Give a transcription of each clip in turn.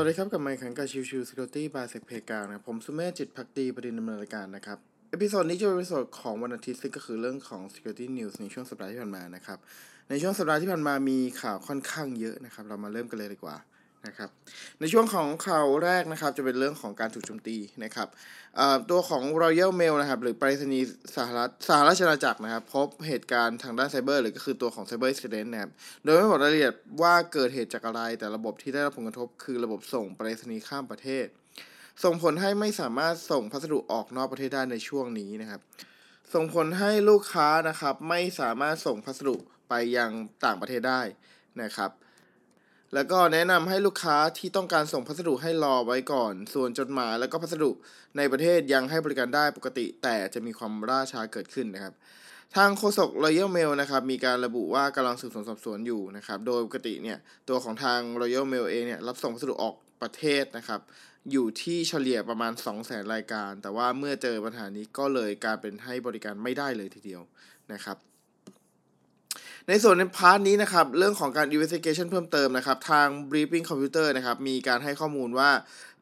สวัสดีครับกับไมค์ขังกับชิวชิว Security by s e c p a y กางนะครับผมสุเมธจิตพักดีประเด็นดำเนินรายการนะครับ episode นี้จะเป็น episode ของวันอาทิตย์ซึ่งก็คือเรื่องของ Security News ในช่วงสัปดาห์ที่ผ่านมานะครับ ในช่วงสัปดาห์ที่ผ่านมามีข่าวค่อนข้างเยอะนะครับ เรามาเริ่มกันเลยดีกว่า นะครับในช่วงของข่าวแรกนะครับจะเป็นเรื่องของการถูกโจมตีนะครับตัวของ Royal Mail นะครับหรือไปรษณีย์สหรัฐสหราชอาณาจักรนะครับ พบเหตุการณ์ทางด้านไซเบอร์หรือก็คือตัวของ Cyber Incident นะครับโดยไม่บอกรายละเอียดว่าเกิดเหตุจากอะไรแต่ระบบที่ได้รับผลกระทบคือระบบส่งไปรษณีย์ข้ามประเทศ ส่งผลให้ไม่สามารถส่งพัสดุออกนอกประเทศได้ในช่วงนี้นะครับ ส่งผลให้ลูกค้านะครับไม่สามารถส่งพัสดุไปยังต่างประเทศได้นะครับ แล้วก็แนะนำให้ลูกค้าที่ต้องการส่งพัสดุให้รอไว้ก่อน ส่วนจดหมายแล้วก็พัสดุในประเทศยังให้บริการได้ปกติ แต่จะมีความล่าช้าเกิดขึ้นนะครับ ทางโฆษก Royal Mail นะครับมีการระบุว่ากำลังสืบสวนสอบสวนอยู่นะครับ โดยปกติเนี่ยตัวของทาง Royal Mail เองเนี่ยรับส่งพัสดุออกประเทศนะครับอยู่ที่เฉลี่ยประมาณ 2 0 0 0 0 0รายการ แต่ว่าเมื่อเจอปัญหานี้ก็เลยการเป็นให้บริการไม่ได้เลยทีเดียวนะครับ ในส่วนในพาร์ทนี้นะครับ เรื่องของการ investigation เพิ่มเติมนะครับ ทาง briefing computer นะครับ มีการให้ข้อมูลว่า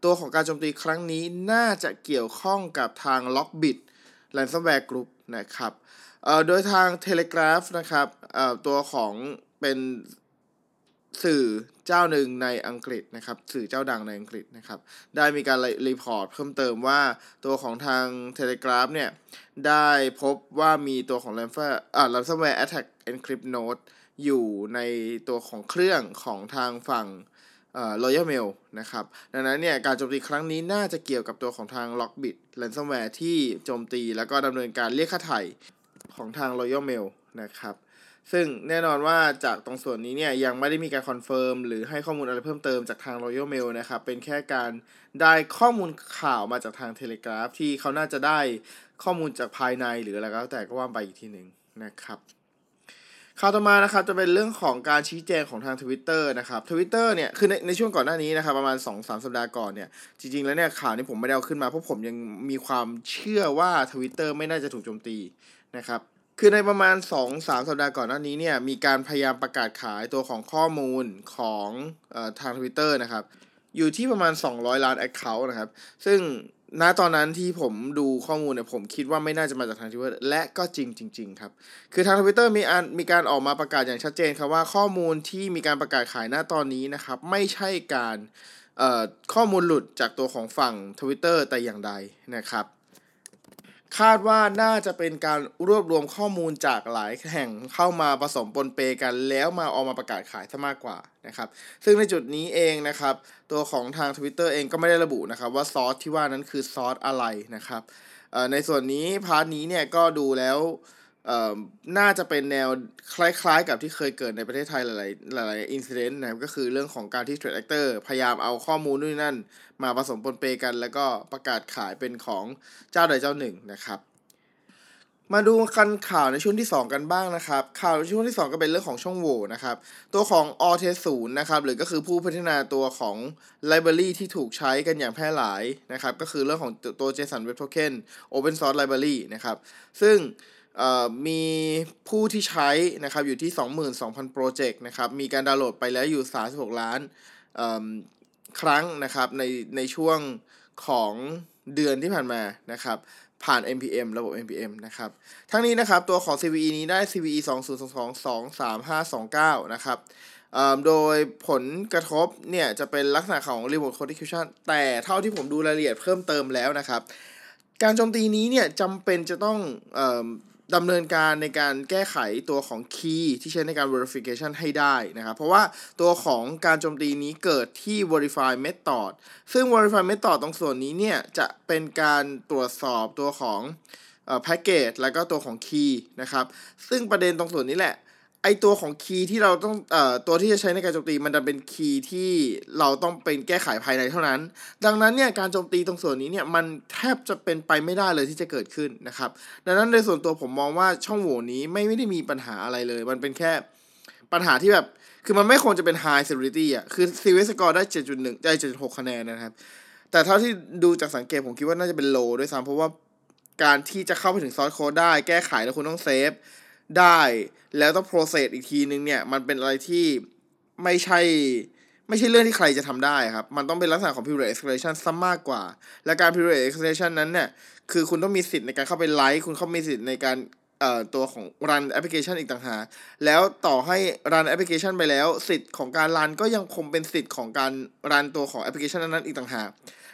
ตัวของการโจมตีครั้งนี้น่าจะเกี่ยวข้องกับทาง lockbit ransomware group นะครับโดยทาง telegraph นะครับตัวของเป็น สื่อเจ้าหนึ่งในอังกฤษนะครับ สื่อเจ้าดังในอังกฤษนะครับ ได้มีการ report เพิ่มเติมว่าตัวของทาง Telegraph เนี่ย ได้พบว่ามีตัวของ ransomware อ่า ransomware attack encrypt note อยู่ในตัวของเครื่องของทางฝั่งเอ่อ Royal Mail นะครับ ดังนั้นเนี่ย การโจมตีครั้งนี้น่าจะเกี่ยวกับตัวของทาง Lockbit ransomware ที่โจมตีแล้วก็ดำเนินการเรียกค่าไถ่ของทาง Royal Mail นะครับ ซึ่งแน่นอนว่าจากตรงส่วนนี้เนี่ยยังไม่ได้มีการ confirm หรือให้ข้อมูลอะไรเพิ่มเติมจากทาง Royal Mail นะครับ เป็นแค่การได้ข้อมูลข่าวมาจากทาง Telegraph ที่เขาน่าจะได้ข้อมูลจากภายในหรืออะไรก็แล้วแต่ก็ว่าไปอีกทีหนึ่งนะครับข่าวต่อมานะครับจะเป็นเรื่องของการชี้แจงของทาง Twitter นะครับ Twitter เนี่ยคือในในช่วงก่อนหน้านี้นะครับประมาณ 2-3สัปดาห์ก่อนเนี่ยจริงๆแล้วเนี่ยข่าวนี้ผมไม่ได้เอาขึ้นมาเพราะผมยังมีความเชื่อว่า Twitter ไม่น่าจะถูกโจมตีนะครับ คือในประมาณ 2-3สสัปดาห์ก่อนหน้านี้เนี่ยมีการพยายามประกาศขายตัวของข้อมูลของอทาง Twitter นะครับ อยู่ที่ประมาณ 200 ล้าน Account นะครับ ซึ่งณตอนนั้นที่ผมดูข้อมูลเนี่ยผมคิดว่าไม่น่าจะมาจากทางทวิตเตอร์และก็จริงจริงๆครับ คือทางทวิตเตอร์มีอันมีการออกมาประกาศอย่างชัดเจนครับว่าข้อมูลที่มีการประกาศขายณตอนนี้นะครับ ไม่ใช่การข้อมูลหลุดจากตัวของฝั่งทวิตเตอร์แต่อย่างใดนะครับ คาดว่าน่าจะเป็นการรวบรวมข้อมูลจากหลายแห่งเข้ามาผสมปนเปกัน แล้วมาออกมาประกาศขายซะมากกว่านะครับ ซึ่งในจุดนี้เองนะครับ ตัวของทาง Twitter เองก็ไม่ได้ระบุนะครับ ว่า source ที่ว่านั้นคือ source อะไรนะครับในส่วนนี้ part นี้เนี่ยก็ดูแล้ว น่าจะเป็นแนวคล้ายๆ กับที่เคยเกิดในประเทศไทยหลายๆหลายๆ incident นะครับก็คือเรื่องของการที่ threat actor พยายามเอาข้อมูลนู่นนั่น มาผสมปนเปกัน แล้วก็ประกาศขายเป็นของเจ้าใดเจ้าหนึ่งนะครับมาดูคันข่าวในช่วงที่ 2 กันบ้างนะครับ ข่าวในช่วงที่ 2 ก็เป็นเรื่องของช่องโหว่นะครับ ตัวของ a u t ศูนย์นะครับ หรือก็คือผู้พัฒนาตัวของ Library ที่ถูกใช้กันอย่างแพร่หลายนะครับ ก็คือเรื่องของตัว JSON Web Token Open Source Library นะครับ ซึ่ง มีผู้ที่ใช้นะครับอยู่ที่ 22,000 โปรเจกต์นะครับ มีการดาวน์โหลดไปแล้วอยู่ 36 ล้านครั้งนะครับในในช่วงของเดือนที่ผ่านมานะครับผ่าน npm ระบบ npm นะครับ ทั้งนี้นะครับตัวของ CVE นี้ได้ CVE 2022-23529 นะครับโดยผลกระทบเนี่ยจะเป็นลักษณะของ remote code execution แต่เท่าที่ผมดูรายละเอียดเพิ่มเติมแล้วนะครับ การโจมตีนี้เนี่ยจำเป็นจะต้อง ดำเนินการในการแก้ไขตัวของคีย์ที่ใช้ในการ verification ให้ได้นะครับ เพราะว่าตัวของการโจมตีนี้เกิดที่ verify method ซึ่ง verify method ตรงส่วนนี้เนี่ยจะเป็นการตรวจสอบตัวของแพ็กเกจแล้วก็ตัวของคีย์นะครับ ซึ่งประเด็นตรงส่วนนี้แหละ ไอตัวของคีย์ที่เราต้องเอ่อตัวที่จะใช้ในการโจมตีมันจะเป็นคีย์ที่เราต้องเป็นแก้ไขภายในเท่านั้น ดังนั้นเนี่ยการโจมตีตรงส่วนนี้เนี่ยมันแทบจะเป็นไปไม่ได้เลยที่จะเกิดขึ้นนะครับ ดังนั้นในส่วนตัวผมมองว่าช่องโหว่นี้ไม่ไม่ได้มีปัญหาอะไรเลย มันเป็นแค่ปัญหาที่แบบ คือมันไม่ควรจะเป็น high severity อะคือ CV score ได้ 7.1ได้7.6คะแนนนะครับ แต่เท่าที่ดูจากสังเกตผมคิดว่าน่าจะเป็น low ด้วยซ้ำเพราะว่าการที่จะเข้าไปถึงซอสโค้ดได้แก้ไขแล้วคุณต้องเซฟ ได้แล้วต้อง process อีกทีนึงเนี่ยมันเป็นอะไรที่ไม่ใช่ไม่ใช่เรื่องที่ใครจะทำได้ครับ มันต้องเป็นลักษณะของ period escalation ซะมากกว่า และการ period escalation นั้นเนี่ย คือคุณต้องมีสิทธิ์ในการเข้าไปไลค์ คุณเข้ามีสิทธิ์ในการเอ่อตัวของ run application อีกต่างหากแล้วต่อให้ run application ไปแล้ว สิทธิ์ของการ run ก็ยังคงเป็นสิทธิ์ของการ run ตัวของ application นั้นๆอีกต่างหาก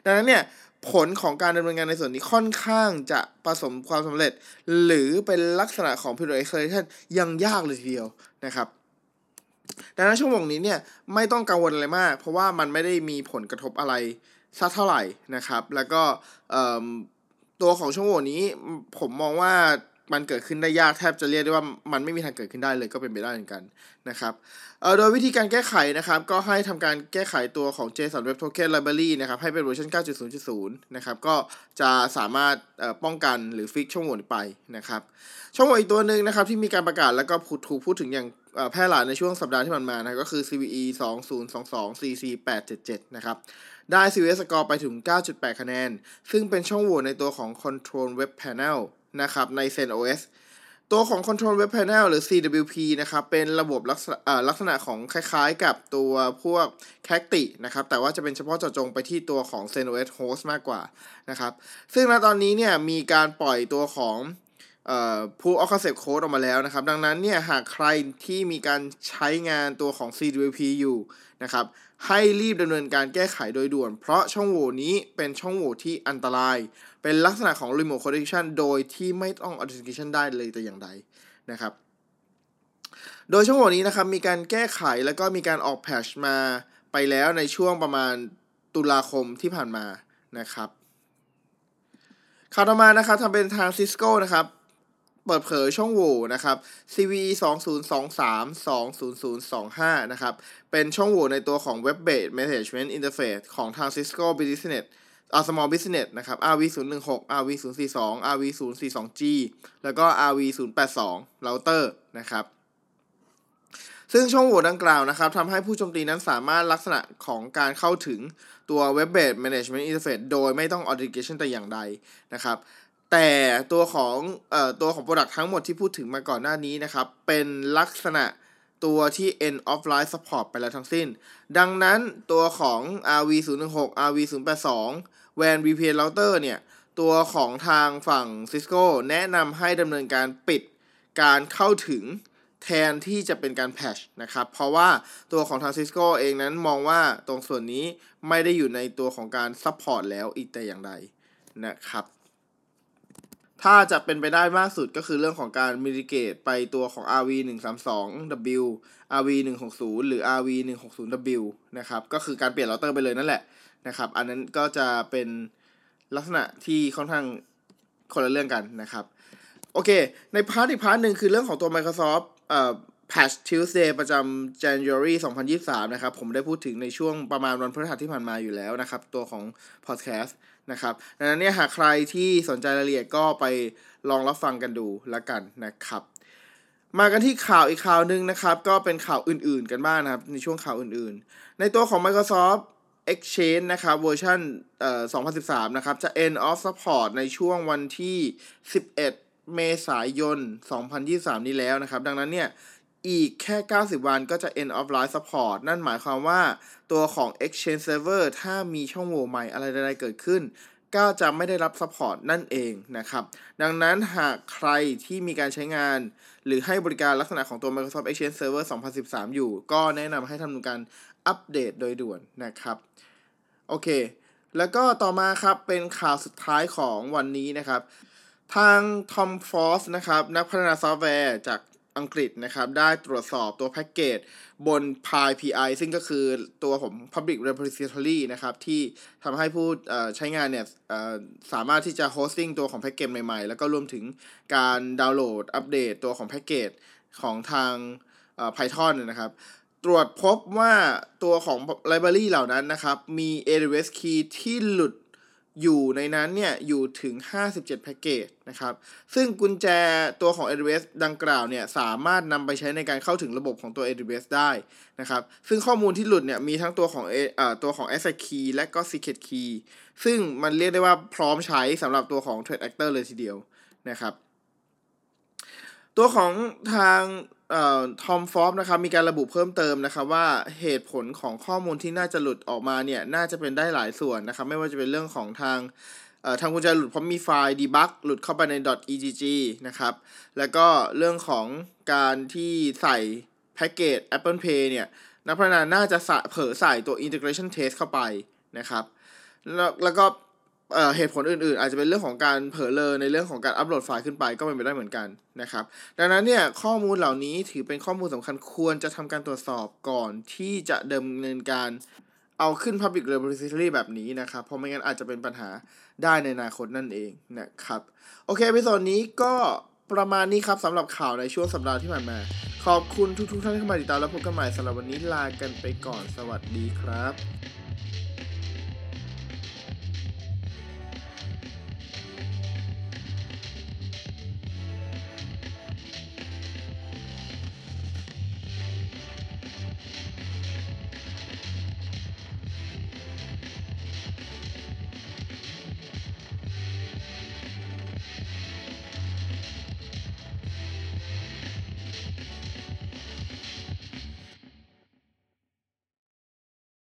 ดังนั้นเนี่ย ผลของการดำเนินงานในส่วนนี้ค่อนข้างจะประสมความสำเร็จ หรือเป็นลักษณะของ period acceleration ยังยากเลยทีเดียวนะครับ ดังนั้นช่วงวงนี้เนี่ยไม่ต้องกังวลอะไรมาก เพราะว่ามันไม่ได้มีผลกระทบอะไรสักเท่าไหร่นะครับ แล้วก็ตัวของช่องโหว่นี้ผมมองว่า มันเกิดขึ้นได้ยากแทบจะเรียกได้ว่ามันไม่มีทางเกิดขึ้นได้เลยก็เป็นไปได้เหมือนกันนะครับเอ่อโดยวิธีการแก้ไขนะครับ ก็ให้ทำการแก้ไขตัวของ JSON Web Token Library นะครับ ให้เป็นเวอร์ชัน9.0.0 นะครับ ก็จะสามารถป้องกันหรือ fix ช่องโหว่ไปนะครับ ช่องโหว่อีกตัวหนึ่งนะครับที่มีการประกาศแล้วก็ถูกพูดถึงอย่างแพร่หลายในช่วงสัปดาห์ที่ผ่านมานะก็คือ CVE 2022 CC 877 นะครับ ได้ CVS score ไปถึง 9.8 คะแนน ซึ่งเป็นช่องโหว่ในตัวของ Control Web Panel นะครับใน ZenOS ตัวของ Control Web Panel หรือ CWP นะครับเป็นระบบลักษณะลักษณะของคล้ายๆกับตัวพวก c a c t i นะครับแต่ว่าจะเป็นเฉพาะเจาะจงไปที่ตัวของ ZenOS Host มากกว่านะครับซึ่งณตอนนี้เนี่ยมีการปล่อยตัวของ proof of concept code ออกมาแล้วนะครับ ดังนั้นเนี่ยหากใครที่มีการใช้งานตัวของ CWP อยู่นะครับให้รีบดำเนินการแก้ไขโดยด่วน เพราะช่องโหว่นี้เป็นช่องโหว่ที่อันตราย เป็นลักษณะของ remote connection โดยที่ไม่ต้อง authentication ได้เลยแต่อย่างใดนะครับ โดยช่องโหว่นี้นะครับมีการแก้ไขแล้วก็มีการออก patch มาไปแล้วในช่วงประมาณตุลาคมที่ผ่านมานะครับข่าวต่อมานะครับทำเป็นทาง Cisco นะครับ เปิดเผยช่องโหว่นะครับ CV 2023 20025 นะครับ เป็นช่องโหว่ในตัวของ Web Based Management Interface ของทาง Cisco Business อา Small Business นะครับ RV 016 RV 042 RV 042G แล้วก็ RV 082 Router นะครับ ซึ่งช่องโหว่ดังกล่าวนะครับทำให้ผู้โจมตีนั้นสามารถลักษณะของการเข้าถึงตัว Web Based Management Interface โดยไม่ต้อง Authentication แต่อย่างใดนะครับ แต่ตัวของเอ่อตัวของ Product ทั้งหมดที่พูดถึงมาก่อนหน้านี้นะครับ เป็นลักษณะตัวที่ end of life support ไปแล้วทั้งสิ้น ดังนั้นตัวของ RV 0 1 6 RV 0 8 2 WAN VPN router เนี่ย ตัวของทางฝั่ง Cisco แนะนำให้ดำเนินการปิดการเข้าถึงแทนที่จะเป็นการแพชนะครับ เพราะว่าตัวของทาง Cisco เองนั้นมองว่าตรงส่วนนี้ไม่ได้อยู่ในตัวของการ support แล้วอีกแต่อย่างใดนะครับ ถ้าจะเป็นไปได้มากสุดก็คือเรื่องของการ migrate ไปตัวของ RV 1 3 2 W RV 1 6 0หรือ RV 1 6 0 W นะครับ ก็คือการเปลี่ยนเราเตอร์ไปเลยนั่นแหละนะครับ อันนั้นก็จะเป็นลักษณะที่ค่อนข้างคนละเรื่องกันนะครับ โอเค ใน part อีก part หนึ่งคือเรื่องของตัว Microsoft เอ่อ Patch Tuesday ประจำ January 2023 นะครับ ผมได้พูดถึงในช่วงประมาณวันพฤหัสที่ผ่านมาอยู่แล้วนะครับ ตัวของ podcast นะครับดังนั้นเนี่ยหากใครที่สนใจรายละเอียดก็ไปลองรับฟังกันดูล้วกันนะครับ มากันที่ข่าวอีกข่าวหนึ่งนะครับ ก็เป็นข่าวอื่นๆกันบ้างนะครับ ในช่วงข่าวอื่นๆ ในตัวของ Microsoft Exchange นะครับเวอร์ชันเอ่อ2013 นะครับ จะ end of support ในช่วงวันที่ 11 เมษายน 2023 นี้แล้วนะครับ ดังนั้นเนี่ย อีกแค่ 90 วันก็จะ end of life support นั่นหมายความว่าตัวของ exchange server ถ้ามีช่องโหว่ใหม่อะไรใดๆเกิดขึ้น ก็จะไม่ได้รับ support นั่นเองนะครับ ดังนั้นหากใครที่มีการใช้งาน หรือให้บริการลักษณะของตัว Microsoft Exchange Server 2013 อยู่ ก็แนะนำให้ทำการอัปเดตโดยด่วนนะครับ โอเค แล้วก็ต่อมาครับเป็นข่าวสุดท้ายของวันนี้นะครับทาง Tom Forbes นะครับ นักพัฒนาซอฟต์แวร์จาก อังกฤษนะครับ ได้ตรวจสอบตัวแพ็กเกจบน PyPI ซึ่งก็คือตัวผม Public Repository นะครับ ที่ทำให้ผู้ใช้งานเนี่ยสามารถที่จะ hosting ตัวของแพ็กเกจใหม่ๆ แล้วก็รวมถึงการดาวน์โหลดอัปเดตตัวของแพ็กเกจของทาง Python นะครับ ตรวจพบว่าตัวของ library เหล่านั้นนะครับ มี AWS key ที่หลุด อยู่ในนั้นเนี่ยอยู่ถึง 57 แพ็กเกจนะครับ ซึ่งกุญแจตัวของ AWS ดังกล่าวเนี่ยสามารถนำไปใช้ในการเข้าถึงระบบของตัว AWS ได้นะครับ ซึ่งข้อมูลที่หลุดเนี่ยมีทั้งตัวของเอ่อตัวของ ASIC key และก็ Secret key ซึ่งมันเรียกได้ว่าพร้อมใช้สำหรับตัวของ Threat Actor เลยทีเดียวนะครับ ตัวของทางทอมฟอสนะครับมีการระบุเพิ่มเติมนะครับว่าเหตุผลของข้อมูลที่น่าจะหลุดออกมาเนี่ยน่าจะเป็นได้หลายส่วนนะครับไม่ว่าจะเป็นเรื่องของทางทางกุญแจหลุดเพราะมีไฟล์ debug หลุดเข้าไปใน .egg นะครับแล้วก็เรื่องของการที่ใส่แพ็กเกจ Apple Pay เนี่ยนักพัฒนาน่าจะเผลอใส่ตัว integration test เข้าไปนะครับแล้วแล้วก็ เอ่อเหตุผลอื่นๆ อาจจะเป็นเรื่องของการเผลอเลอในเรื่องของการอัปโหลดไฟล์ขึ้นไปก็เป็นไปได้เหมือนกันนะครับ ดังนั้นเนี่ยข้อมูลเหล่านี้ถือเป็นข้อมูลสำคัญควรจะทำการตรวจสอบก่อนที่จะดำเนินการเอาขึ้น Public Repository แบบนี้นะครับ เพราะไม่งั้นอาจจะเป็นปัญหาได้ในอนาคตนั่นเองนะครับ โอเคในส่วนนี้ก็ประมาณนี้ครับสำหรับข่าวในช่วงสัปดาห์ที่ผ่านมา ขอบคุณทุกๆท่านที่เข้ามาติดตามและพบกันใหม่สำหรับวันนี้ลากันไปก่อนสวัสดีครับ